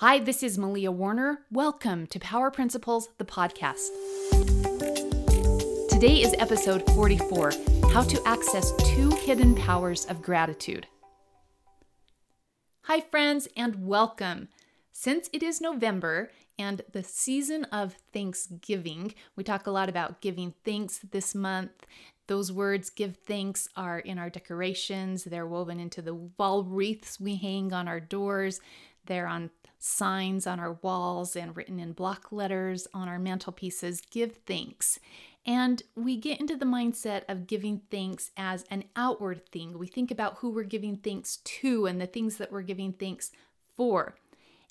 Hi, this is Malia Warner. Welcome to Power Principles, the podcast. Today is episode 44 How to Access Two Hidden Powers of Gratitude. Hi, friends, and welcome. Since it is November and the season of Thanksgiving, we talk a lot about giving thanks this month. Those words, give thanks, are in our decorations. They're woven into the wall wreaths we hang on our doors. They're on signs on our walls and written in block letters on our mantelpieces. Give thanks. And we get into the mindset of giving thanks as an outward thing. We think about who we're giving thanks to and the things that we're giving thanks for.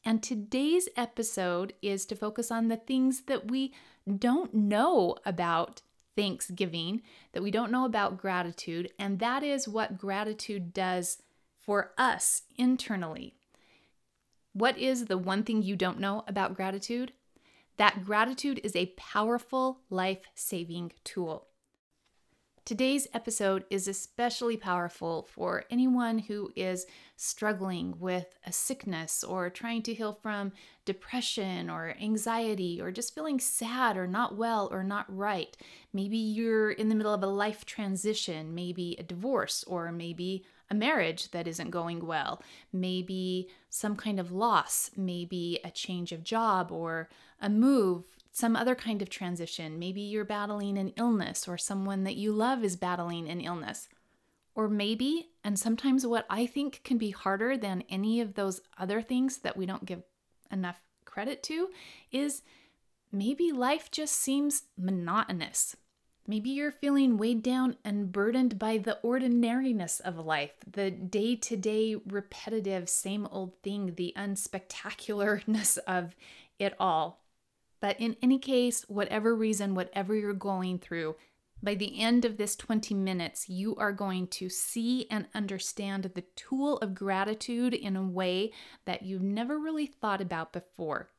And today's episode is to focus on the things that we don't know about Thanksgiving, that we don't know about gratitude, and that is what gratitude does for us internally. What is the one thing you don't know about gratitude? That gratitude is a powerful life saving tool. Today's episode is especially powerful for anyone who is struggling with a sickness or trying to heal from depression or anxiety or just feeling sad or not well or not right. Maybe you're in the middle of a life transition, maybe a divorce, or maybe a marriage that isn't going well, maybe some kind of loss, maybe a change of job or a move, some other kind of transition. Maybe you're battling an illness or someone that you love is battling an illness. Or maybe, and sometimes what I think can be harder than any of those other things that we don't give enough credit to, is maybe life just seems monotonous. Maybe you're feeling weighed down and burdened by the ordinariness of life, the day to day repetitive, same old thing, the unspectacularness of it all. But in any case, whatever reason, whatever you're going through, by the end of this 20 minutes, you are going to see and understand the tool of gratitude in a way that you've never really thought about before.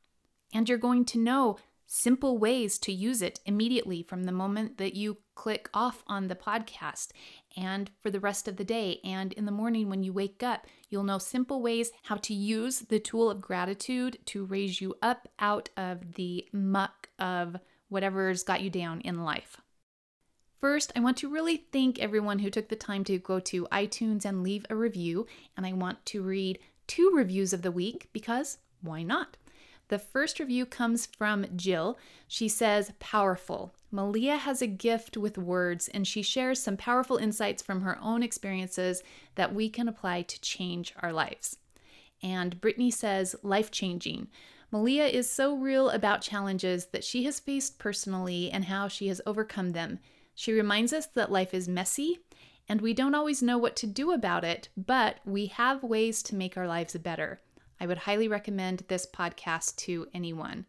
And you're going to know simple ways to use it immediately from the moment that you click off on the podcast and for the rest of the day. And in the morning when you wake up, you'll know simple ways how to use the tool of gratitude to raise you up out of the muck of whatever's got you down in life. First, I want to really thank everyone who took the time to go to iTunes and leave a review. And I want to read two reviews of the week because why not? The first review comes from Jill. She says, Powerful. Malia has a gift with words, and she shares some powerful insights from her own experiences that we can apply to change our lives. And Brittany says, Life changing. Malia is so real about challenges that she has faced personally and how she has overcome them. She reminds us that life is messy and we don't always know what to do about it, but we have ways to make our lives better. I would highly recommend this podcast to anyone.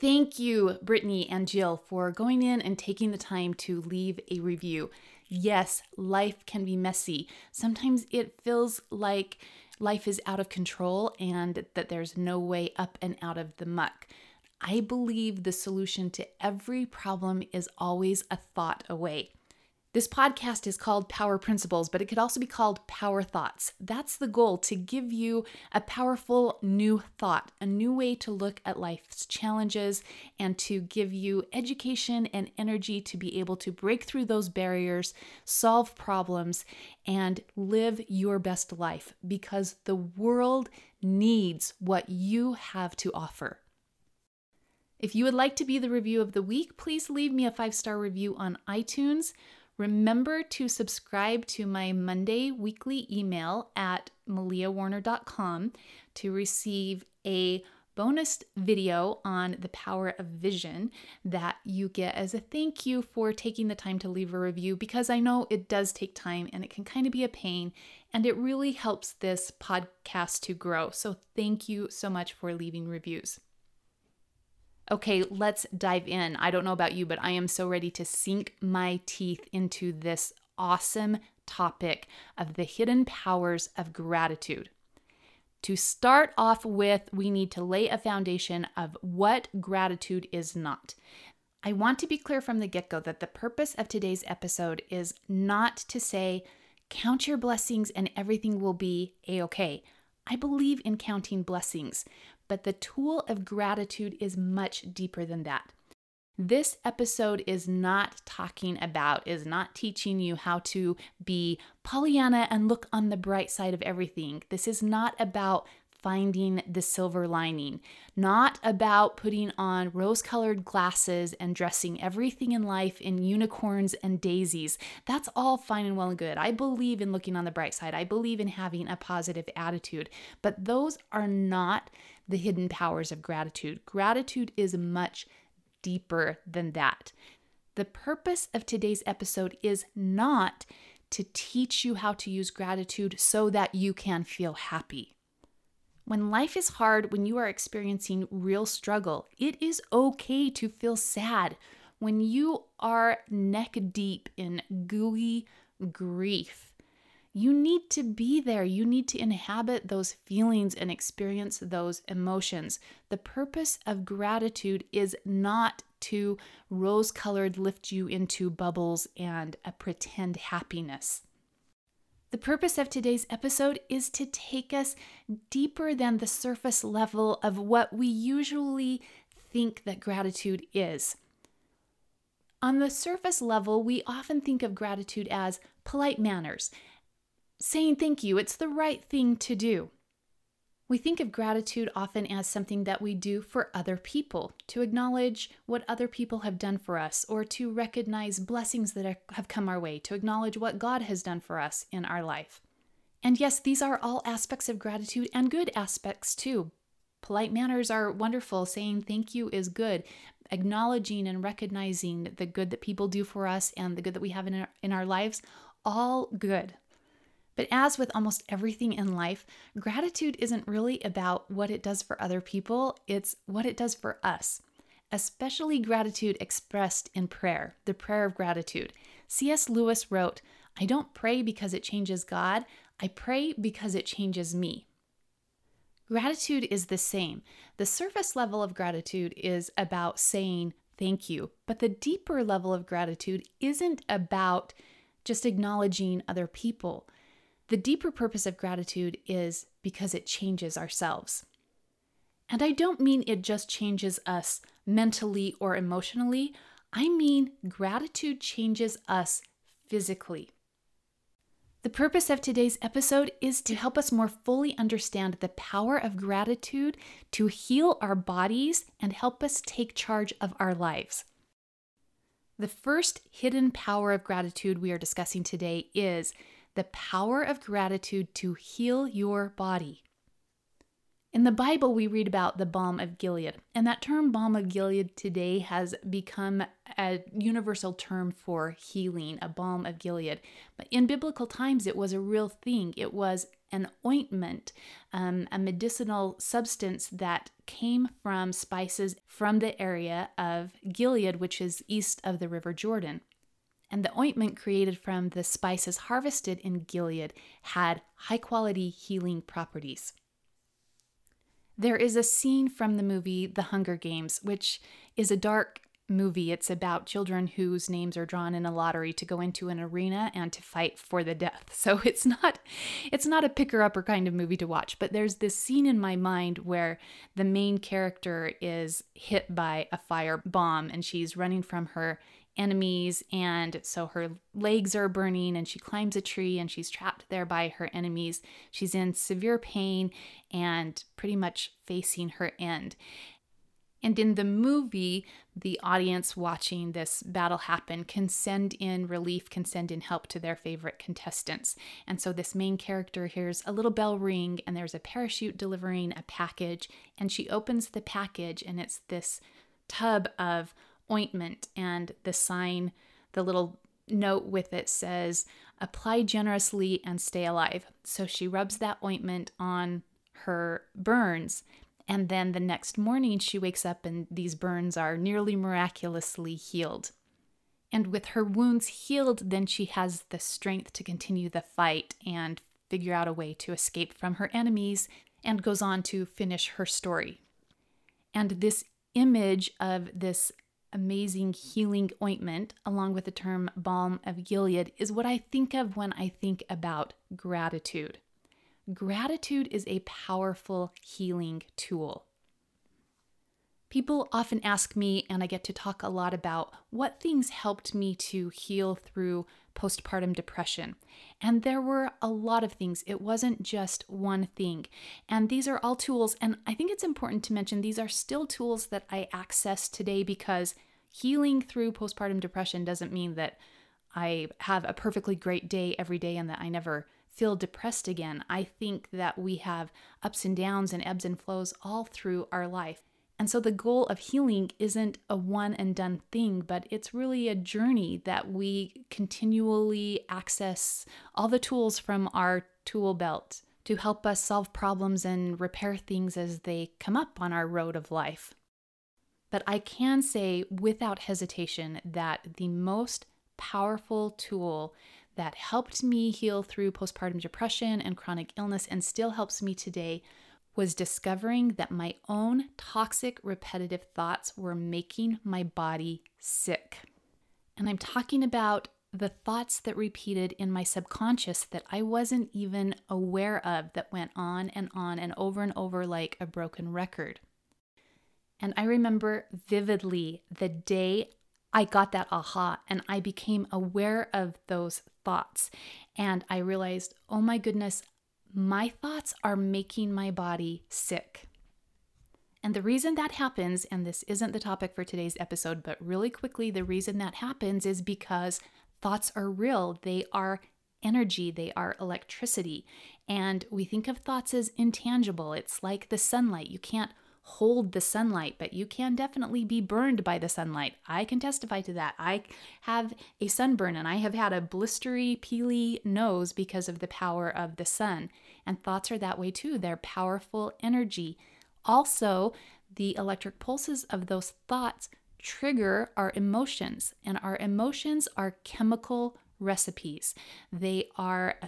Thank you, Brittany and Jill, for going in and taking the time to leave a review. Yes, life can be messy. Sometimes it feels like life is out of control and that there's no way up and out of the muck. I believe the solution to every problem is always a thought away. This podcast is called Power Principles, but it could also be called Power Thoughts. That's the goal to give you a powerful new thought, a new way to look at life's challenges, and to give you education and energy to be able to break through those barriers, solve problems, and live your best life because the world needs what you have to offer. If you would like to be the review of the week, please leave me a five star review on iTunes. Remember to subscribe to my Monday weekly email at maliawarner.com to receive a bonus video on the power of vision that you get as a thank you for taking the time to leave a review because I know it does take time and it can kind of be a pain and it really helps this podcast to grow. So thank you so much for leaving reviews. Okay, let's dive in. I don't know about you, but I am so ready to sink my teeth into this awesome topic of the hidden powers of gratitude. To start off with, we need to lay a foundation of what gratitude is not. I want to be clear from the get go that the purpose of today's episode is not to say, count your blessings and everything will be a okay. I believe in counting blessings, but the tool of gratitude is much deeper than that. This episode is not talking about, is not teaching you how to be Pollyanna and look on the bright side of everything. This is not about finding the silver lining, not about putting on rose colored glasses and dressing everything in life in unicorns and daisies. That's all fine and well and good. I believe in looking on the bright side, I believe in having a positive attitude, but those are not the hidden powers of gratitude. Gratitude is much deeper than that. The purpose of today's episode is not to teach you how to use gratitude so that you can feel happy. When life is hard, when you are experiencing real struggle, it is okay to feel sad. When you are neck deep in gooey grief, you need to be there. You need to inhabit those feelings and experience those emotions. The purpose of gratitude is not to rose colored lift you into bubbles and a pretend happiness. The purpose of today's episode is to take us deeper than the surface level of what we usually think that gratitude is. On the surface level, we often think of gratitude as polite manners saying thank you. It's the right thing to do. We think of gratitude often as something that we do for other people, to acknowledge what other people have done for us, or to recognize blessings that have come our way, to acknowledge what God has done for us in our life. And yes, these are all aspects of gratitude and good aspects too. Polite manners are wonderful. Saying thank you is good. Acknowledging and recognizing the good that people do for us and the good that we have in our, in our lives, all good. But as with almost everything in life, gratitude isn't really about what it does for other people, it's what it does for us. Especially gratitude expressed in prayer, the prayer of gratitude. C.S. Lewis wrote, I don't pray because it changes God, I pray because it changes me. Gratitude is the same. The surface level of gratitude is about saying thank you, but the deeper level of gratitude isn't about just acknowledging other people. The deeper purpose of gratitude is because it changes ourselves. And I don't mean it just changes us mentally or emotionally, I mean gratitude changes us physically. The purpose of today's episode is to help us more fully understand the power of gratitude to heal our bodies and help us take charge of our lives. The first hidden power of gratitude we are discussing today is the power of gratitude to heal your body. In the Bible, we read about the balm of Gilead, and that term balm of Gilead today has become a universal term for healing, a balm of Gilead. But in biblical times, it was a real thing. It was an ointment, um, a medicinal substance that came from spices from the area of Gilead, which is east of the River Jordan and the ointment created from the spices harvested in Gilead had high quality healing properties. There is a scene from the movie The Hunger Games, which is a dark movie. It's about children whose names are drawn in a lottery to go into an arena and to fight for the death. So it's not it's not a picker upper kind of movie to watch, but there's this scene in my mind where the main character is hit by a fire bomb and she's running from her enemies and so her legs are burning and she climbs a tree and she's trapped there by her enemies. She's in severe pain and pretty much facing her end. And in the movie the audience watching this battle happen can send in relief can send in help to their favorite contestants. And so this main character hears a little bell ring and there's a parachute delivering a package and she opens the package and it's this tub of ointment, and the sign, the little note with it says, apply generously and stay alive. So she rubs that ointment on her burns. And then the next morning, she wakes up and these burns are nearly miraculously healed. And with her wounds healed, then she has the strength to continue the fight and figure out a way to escape from her enemies and goes on to finish her story. And this image of this amazing healing ointment, along with the term balm of Gilead, is what I think of when I think about gratitude. gratitude is a powerful healing tool. People often ask me, and I get to talk a lot about what things helped me to heal through postpartum depression. And there were a lot of things, it wasn't just one thing. And these are all tools, and I think it's important to mention these are still tools that I access today because healing through postpartum depression doesn't mean that I have a perfectly great day every day and that I never feel depressed again. I think that we have ups and downs and ebbs and flows all through our life. And so the goal of healing isn't a one and done thing, but it's really a journey that we continually access all the tools from our tool belt to help us solve problems and repair things as they come up on our road of life. But I can say without hesitation that the most powerful tool that helped me heal through postpartum depression and chronic illness and still helps me today was discovering that my own toxic, repetitive thoughts were making my body sick. And I'm talking about the thoughts that repeated in my subconscious that I wasn't even aware of that went on and on and over and over like a broken record. And I remember vividly the day I got that aha and I became aware of those thoughts. And I realized, oh my goodness, my thoughts are making my body sick. And the reason that happens, and this isn't the topic for today's episode, but really quickly, the reason that happens is because thoughts are real. They are energy, they are electricity. And we think of thoughts as intangible. It's like the sunlight. You can't hold the sunlight, but you can definitely be burned by the sunlight. I can testify to that. I have a sunburn and I have had a blistery, peely nose because of the power of the sun. And thoughts are that way too. They're powerful energy. Also, the electric pulses of those thoughts trigger our emotions, and our emotions are chemical recipes. They are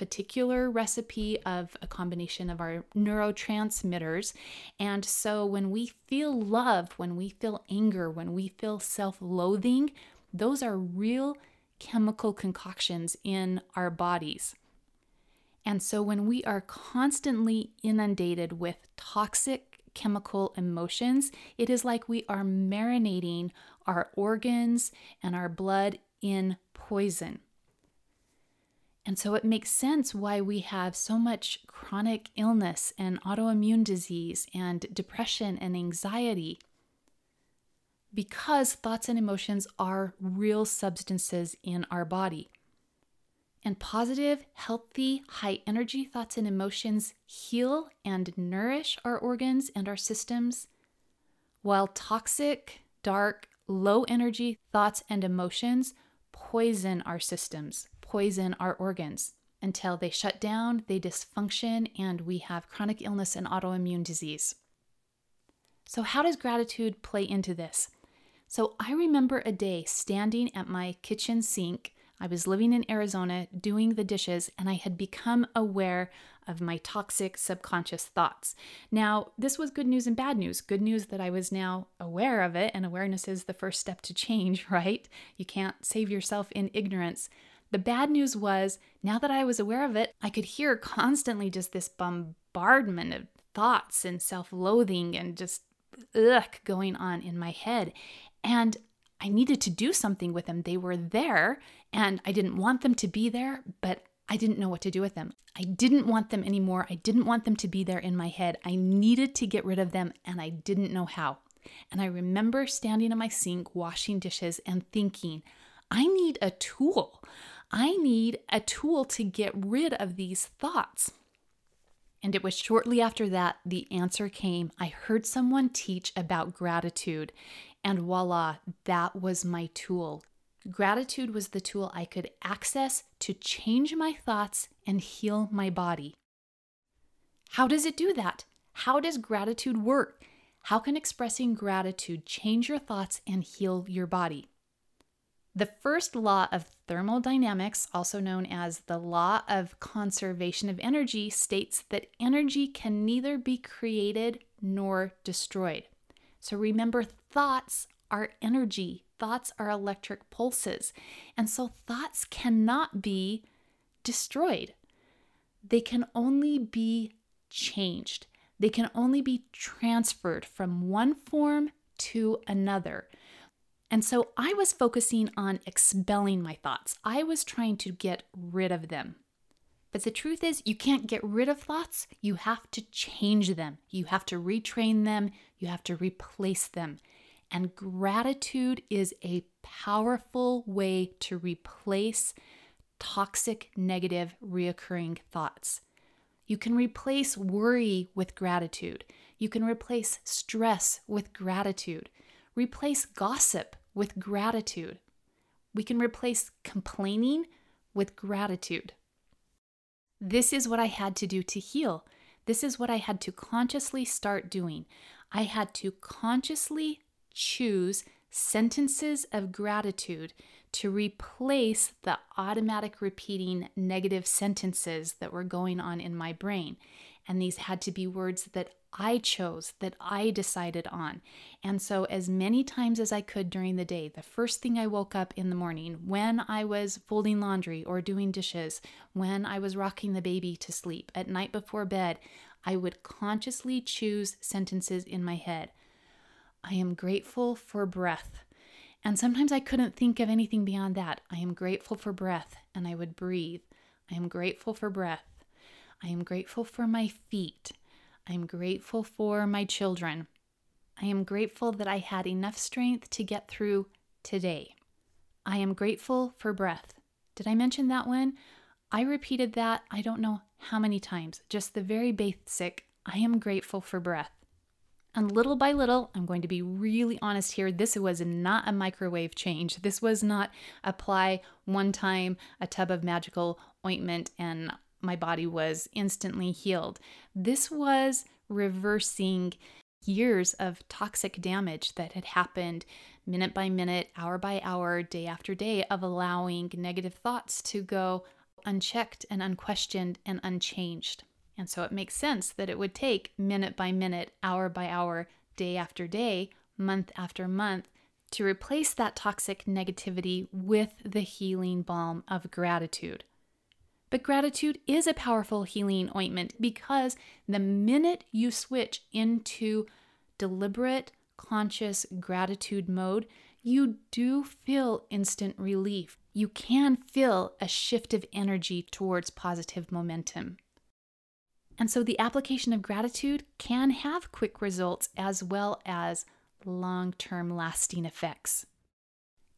particular recipe of a combination of our neurotransmitters. And so when we feel love, when we feel anger, when we feel self loathing, those are real chemical concoctions in our bodies. And so when we are constantly inundated with toxic chemical emotions, it is like we are marinating our organs and our blood in poison. And so it makes sense why we have so much chronic illness and autoimmune disease and depression and anxiety. Because thoughts and emotions are real substances in our body. And positive, healthy, high energy thoughts and emotions heal and nourish our organs and our systems, while toxic, dark, low energy thoughts and emotions poison our systems, poison our organs until they shut down, they dysfunction, and we have chronic illness and autoimmune disease. So, how does gratitude play into this? So, I remember a day standing at my kitchen sink. I was living in Arizona doing the dishes, and I had become aware of my toxic subconscious thoughts. Now, this was good news and bad news. Good news that I was now aware of it, and awareness is the first step to change, right? You can't save yourself in ignorance. The bad news was, now that I was aware of it, I could hear constantly just this bombardment of thoughts and self loathing and just ugh going on in my head. And I needed to do something with them. They were there and I didn't want them to be there, but I didn't know what to do with them. I didn't want them anymore. I didn't want them to be there in my head. I needed to get rid of them and I didn't know how. And I remember standing in my sink washing dishes and thinking, I need a tool. I need a tool to get rid of these thoughts. And it was shortly after that the answer came. I heard someone teach about gratitude, and voila, that was my tool. Gratitude was the tool I could access to change my thoughts and heal my body. How does it do that? How does gratitude work? How can expressing gratitude change your thoughts and heal your body? The first law of thermodynamics, also known as the law of conservation of energy, states that energy can neither be created nor destroyed. So remember, thoughts are energy, thoughts are electric pulses. And so thoughts cannot be destroyed. they can only be changed. They can only be transferred from one form to another. And so I was focusing on expelling my thoughts. I was trying to get rid of them. But the truth is, you can't get rid of thoughts. You have to change them. You have to retrain them. You have to replace them. And gratitude is a powerful way to replace toxic, negative, reoccurring thoughts. You can replace worry with gratitude. You can replace stress with gratitude. Replace gossip with gratitude. We can replace complaining with gratitude. This is what I had to do to heal. This is what I had to consciously start doing. I had to consciously choose sentences of gratitude to replace the automatic repeating negative sentences that were going on in my brain. And these had to be words that I chose, that I decided on. And so, as many times as I could during the day, the first thing I woke up in the morning, when I was folding laundry or doing dishes, when I was rocking the baby to sleep, at night before bed, I would consciously choose sentences in my head. I am grateful for breath. And sometimes I couldn't think of anything beyond that. I am grateful for breath, and I would breathe. I am grateful for breath. I am grateful for my feet. I am grateful for my children. I am grateful that I had enough strength to get through today. I am grateful for breath. Did I mention that one? I repeated that I don't know how many times, just the very basic I am grateful for breath. And little by little, I'm going to be really honest here. This was not a microwave change. This was not apply one time a tub of magical ointment and my body was instantly healed. This was reversing years of toxic damage that had happened minute by minute, hour by hour, day after day of allowing negative thoughts to go unchecked and unquestioned and unchanged. And so it makes sense that it would take minute by minute, hour by hour, day after day, month after month to replace that toxic negativity with the healing balm of gratitude. But gratitude is a powerful healing ointment because the minute you switch into deliberate, conscious gratitude mode, you do feel instant relief. You can feel a shift of energy towards positive momentum. And so the application of gratitude can have quick results as well as long term lasting effects.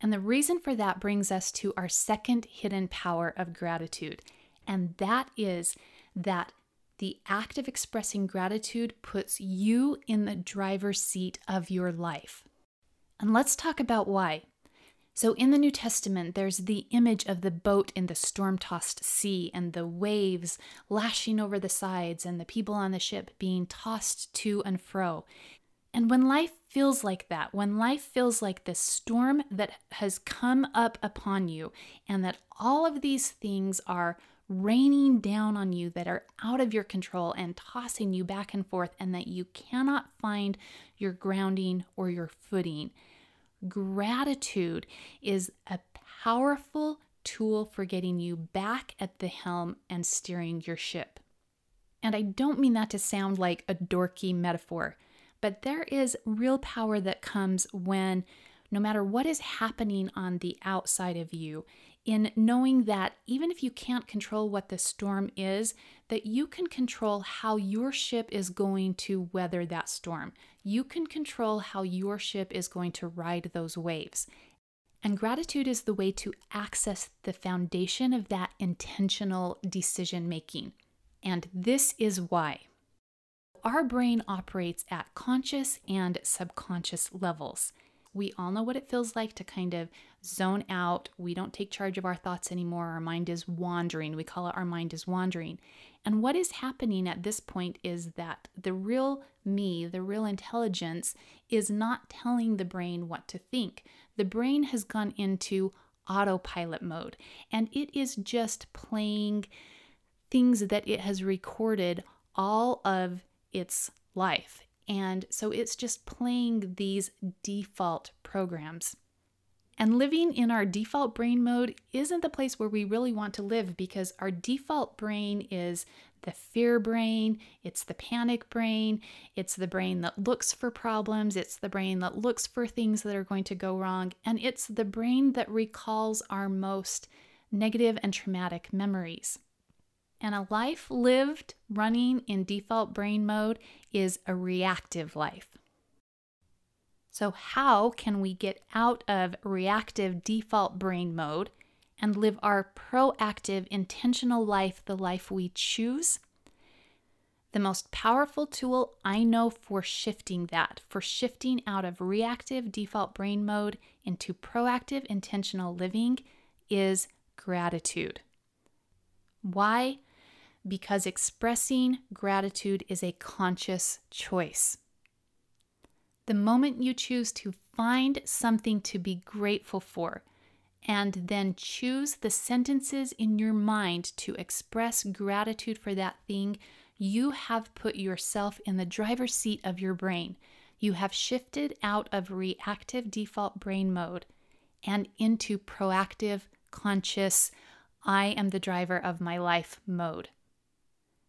And the reason for that brings us to our second hidden power of gratitude, and that is that the act of expressing gratitude puts you in the driver's seat of your life. And let's talk about why. So, in the New Testament, there's the image of the boat in the storm tossed sea and the waves lashing over the sides and the people on the ship being tossed to and fro. And when life feels like that, when life feels like this storm that has come up upon you, and that all of these things are raining down on you that are out of your control and tossing you back and forth, and that you cannot find your grounding or your footing Gratitude is a powerful tool for getting you back at the helm and steering your ship. And I don't mean that to sound like a dorky metaphor, but there is real power that comes when no matter what is happening on the outside of you, in knowing that even if you can't control what the storm is, that you can control how your ship is going to weather that storm. You can control how your ship is going to ride those waves. And gratitude is the way to access the foundation of that intentional decision making. And this is why. Our brain operates at conscious and subconscious levels. We all know what it feels like to kind of zone out. We don't take charge of our thoughts anymore. Our mind is wandering. We call it our mind is wandering. And what is happening at this point is that the real me, the real intelligence, is not telling the brain what to think. The brain has gone into autopilot mode and it is just playing things that it has recorded all of its life. And so it's just playing these default programs. And living in our default brain mode isn't the place where we really want to live because our default brain is the fear brain, it's the panic brain, it's the brain that looks for problems, it's the brain that looks for things that are going to go wrong, and it's the brain that recalls our most negative and traumatic memories. And a life lived running in default brain mode is a reactive life. So, how can we get out of reactive default brain mode and live our proactive, intentional life, the life we choose? The most powerful tool I know for shifting that, for shifting out of reactive default brain mode into proactive, intentional living, is gratitude. Why? Because expressing gratitude is a conscious choice. The moment you choose to find something to be grateful for, and then choose the sentences in your mind to express gratitude for that thing, you have put yourself in the driver's seat of your brain. You have shifted out of reactive default brain mode and into proactive, conscious, I am the driver of my life mode.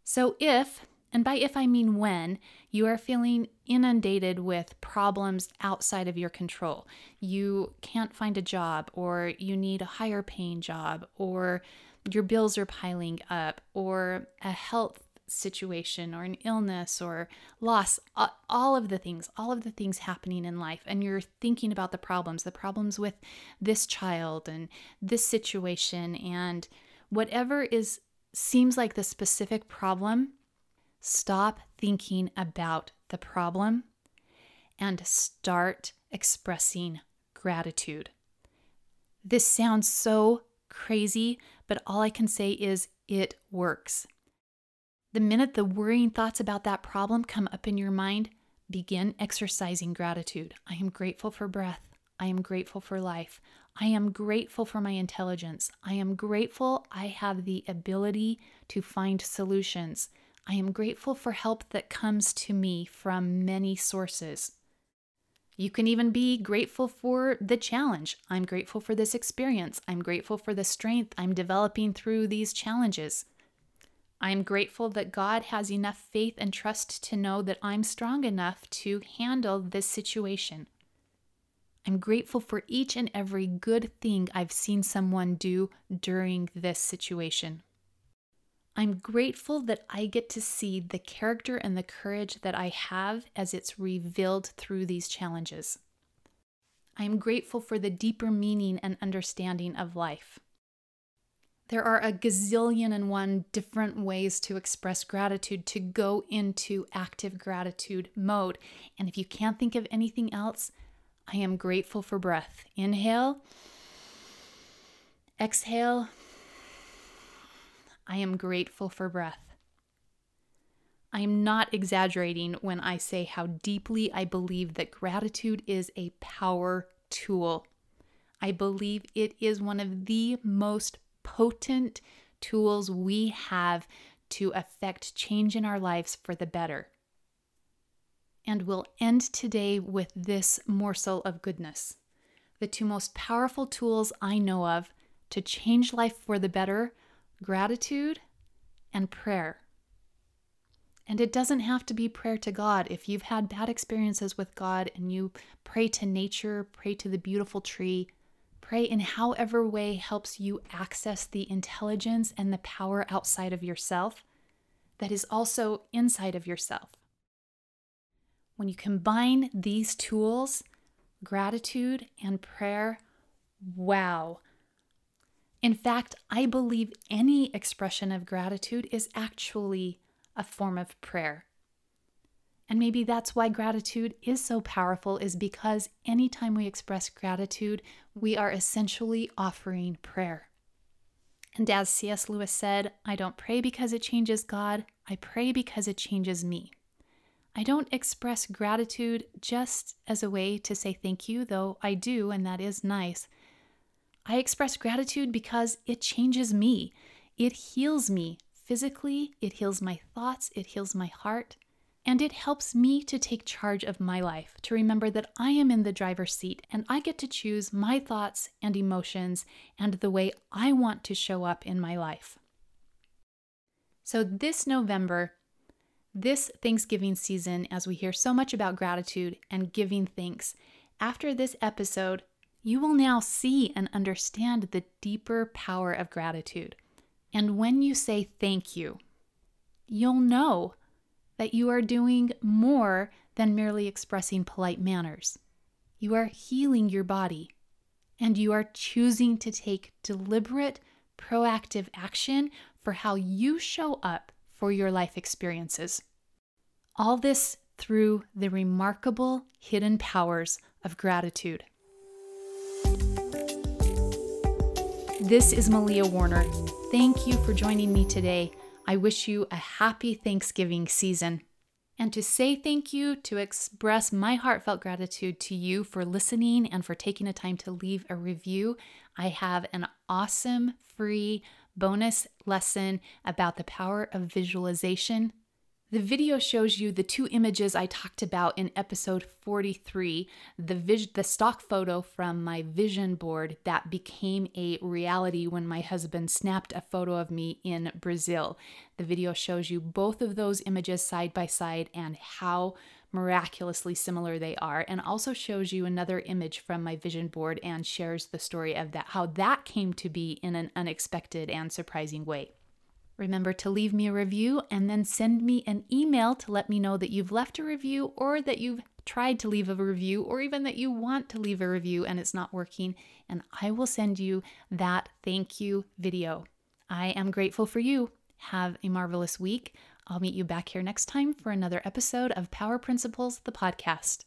So, if and by if I mean when, you are feeling inundated with problems outside of your control. You can't find a job, or you need a higher paying job, or your bills are piling up, or a health situation, or an illness, or loss, all of the things, all of the things happening in life. And you're thinking about the problems, the problems with this child and this situation, and whatever is seems like the specific problem Stop thinking about the problem and start expressing gratitude. This sounds so crazy, but all I can say is it works. The minute the worrying thoughts about that problem come up in your mind, begin exercising gratitude. I am grateful for breath. I am grateful for life. I am grateful for my intelligence. I am grateful I have the ability to find solutions. I am grateful for help that comes to me from many sources. You can even be grateful for the challenge. I'm grateful for this experience. I'm grateful for the strength I'm developing through these challenges. I'm grateful that God has enough faith and trust to know that I'm strong enough to handle this situation. I'm grateful for each and every good thing I've seen someone do during this situation. I'm grateful that I get to see the character and the courage that I have as it's revealed through these challenges. I am grateful for the deeper meaning and understanding of life. There are a gazillion and one different ways to express gratitude, to go into active gratitude mode. And if you can't think of anything else, I am grateful for breath. Inhale, exhale. I am grateful for breath. I am not exaggerating when I say how deeply I believe that gratitude is a power tool. I believe it is one of the most potent tools we have to affect change in our lives for the better. And we'll end today with this morsel of goodness. The two most powerful tools I know of to change life for the better gratitude, and prayer. And it doesn't have to be prayer to God. If you've had bad experiences with God and you pray to nature, pray to the beautiful tree, pray in however way helps you access the intelligence and the power outside of yourself that is also inside of yourself. When you combine these tools, gratitude and prayer, wow, in fact, I believe any expression of gratitude is actually a form of prayer. And maybe that's why gratitude is so powerful, is because anytime we express gratitude, we are essentially offering prayer. And as C.S. Lewis said, I don't pray because it changes God, I pray because it changes me. I don't express gratitude just as a way to say thank you, though I do, and that is nice. I express gratitude because it changes me. It heals me physically, it heals my thoughts, it heals my heart. And it helps me to take charge of my life, to remember that I am in the driver's seat and I get to choose my thoughts and emotions and the way I want to show up in my life. So, this November, this Thanksgiving season, as we hear so much about gratitude and giving thanks, after this episode, you will now see and understand the deeper power of gratitude. And when you say thank you, you'll know that you are doing more than merely expressing polite manners. You are healing your body and you are choosing to take deliberate, proactive action for how you show up for your life experiences. All this through the remarkable hidden powers of gratitude. This is Malia Warner. Thank you for joining me today. I wish you a happy Thanksgiving season. And to say thank you, to express my heartfelt gratitude to you for listening and for taking the time to leave a review, I have an awesome free bonus lesson about the power of visualization the video shows you the two images I talked about in episode 43, the vis- the stock photo from my vision board that became a reality when my husband snapped a photo of me in Brazil. The video shows you both of those images side by side and how miraculously similar they are and also shows you another image from my vision board and shares the story of that how that came to be in an unexpected and surprising way. Remember to leave me a review and then send me an email to let me know that you've left a review or that you've tried to leave a review or even that you want to leave a review and it's not working. And I will send you that thank you video. I am grateful for you. Have a marvelous week. I'll meet you back here next time for another episode of Power Principles, the podcast.